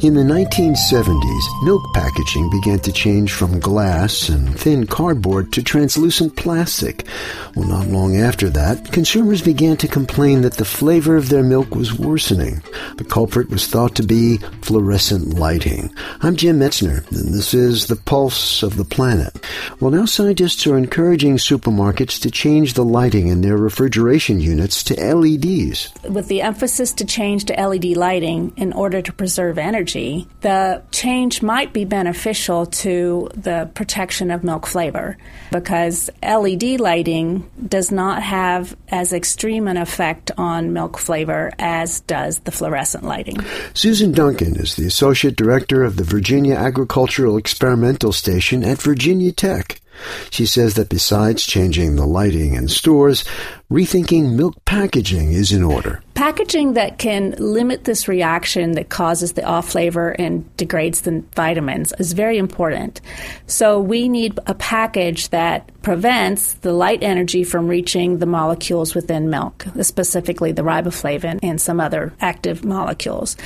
In the 1970s, milk packaging began to change from glass and thin cardboard to translucent plastic. Well, not long after that, consumers began to complain that the flavor of their milk was worsening. The culprit was thought to be fluorescent lighting. I'm Jim Metzner, and this is The Pulse of the Planet. Well, now scientists are encouraging supermarkets to change the lighting in their refrigeration units to LEDs. With the emphasis to change to LED lighting in order to preserve energy, energy, the change might be beneficial to the protection of milk flavor because LED lighting does not have as extreme an effect on milk flavor as does the fluorescent lighting. Susan Duncan is the Associate Director of the Virginia Agricultural Experimental Station at Virginia Tech. She says that besides changing the lighting in stores, rethinking milk packaging is in order. Packaging that can limit this reaction that causes the off flavor and degrades the vitamins is very important. So we need a package that prevents the light energy from reaching the molecules within milk, specifically the riboflavin and some other active molecules.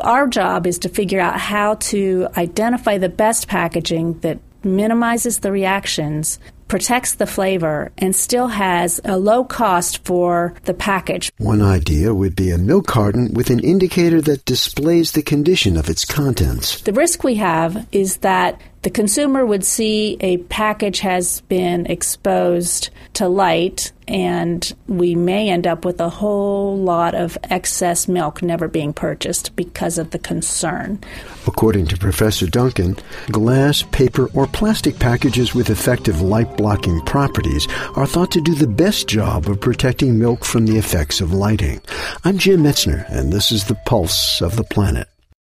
Our job is to figure out how to identify the best packaging that minimizes the reactions, protects the flavor, and still has a low cost for the package. One idea would be a milk carton with an indicator that displays the condition of its contents. The risk we have is that the consumer would see a package has been exposed to light, and we may end up with a whole lot of excess milk never being purchased because of the concern. According to Professor Duncan, glass, paper, or plastic packages with effective light blocking properties are thought to do the best job of protecting milk from the effects of lighting. I'm Jim Metzner, and this is the Pulse of the Planet.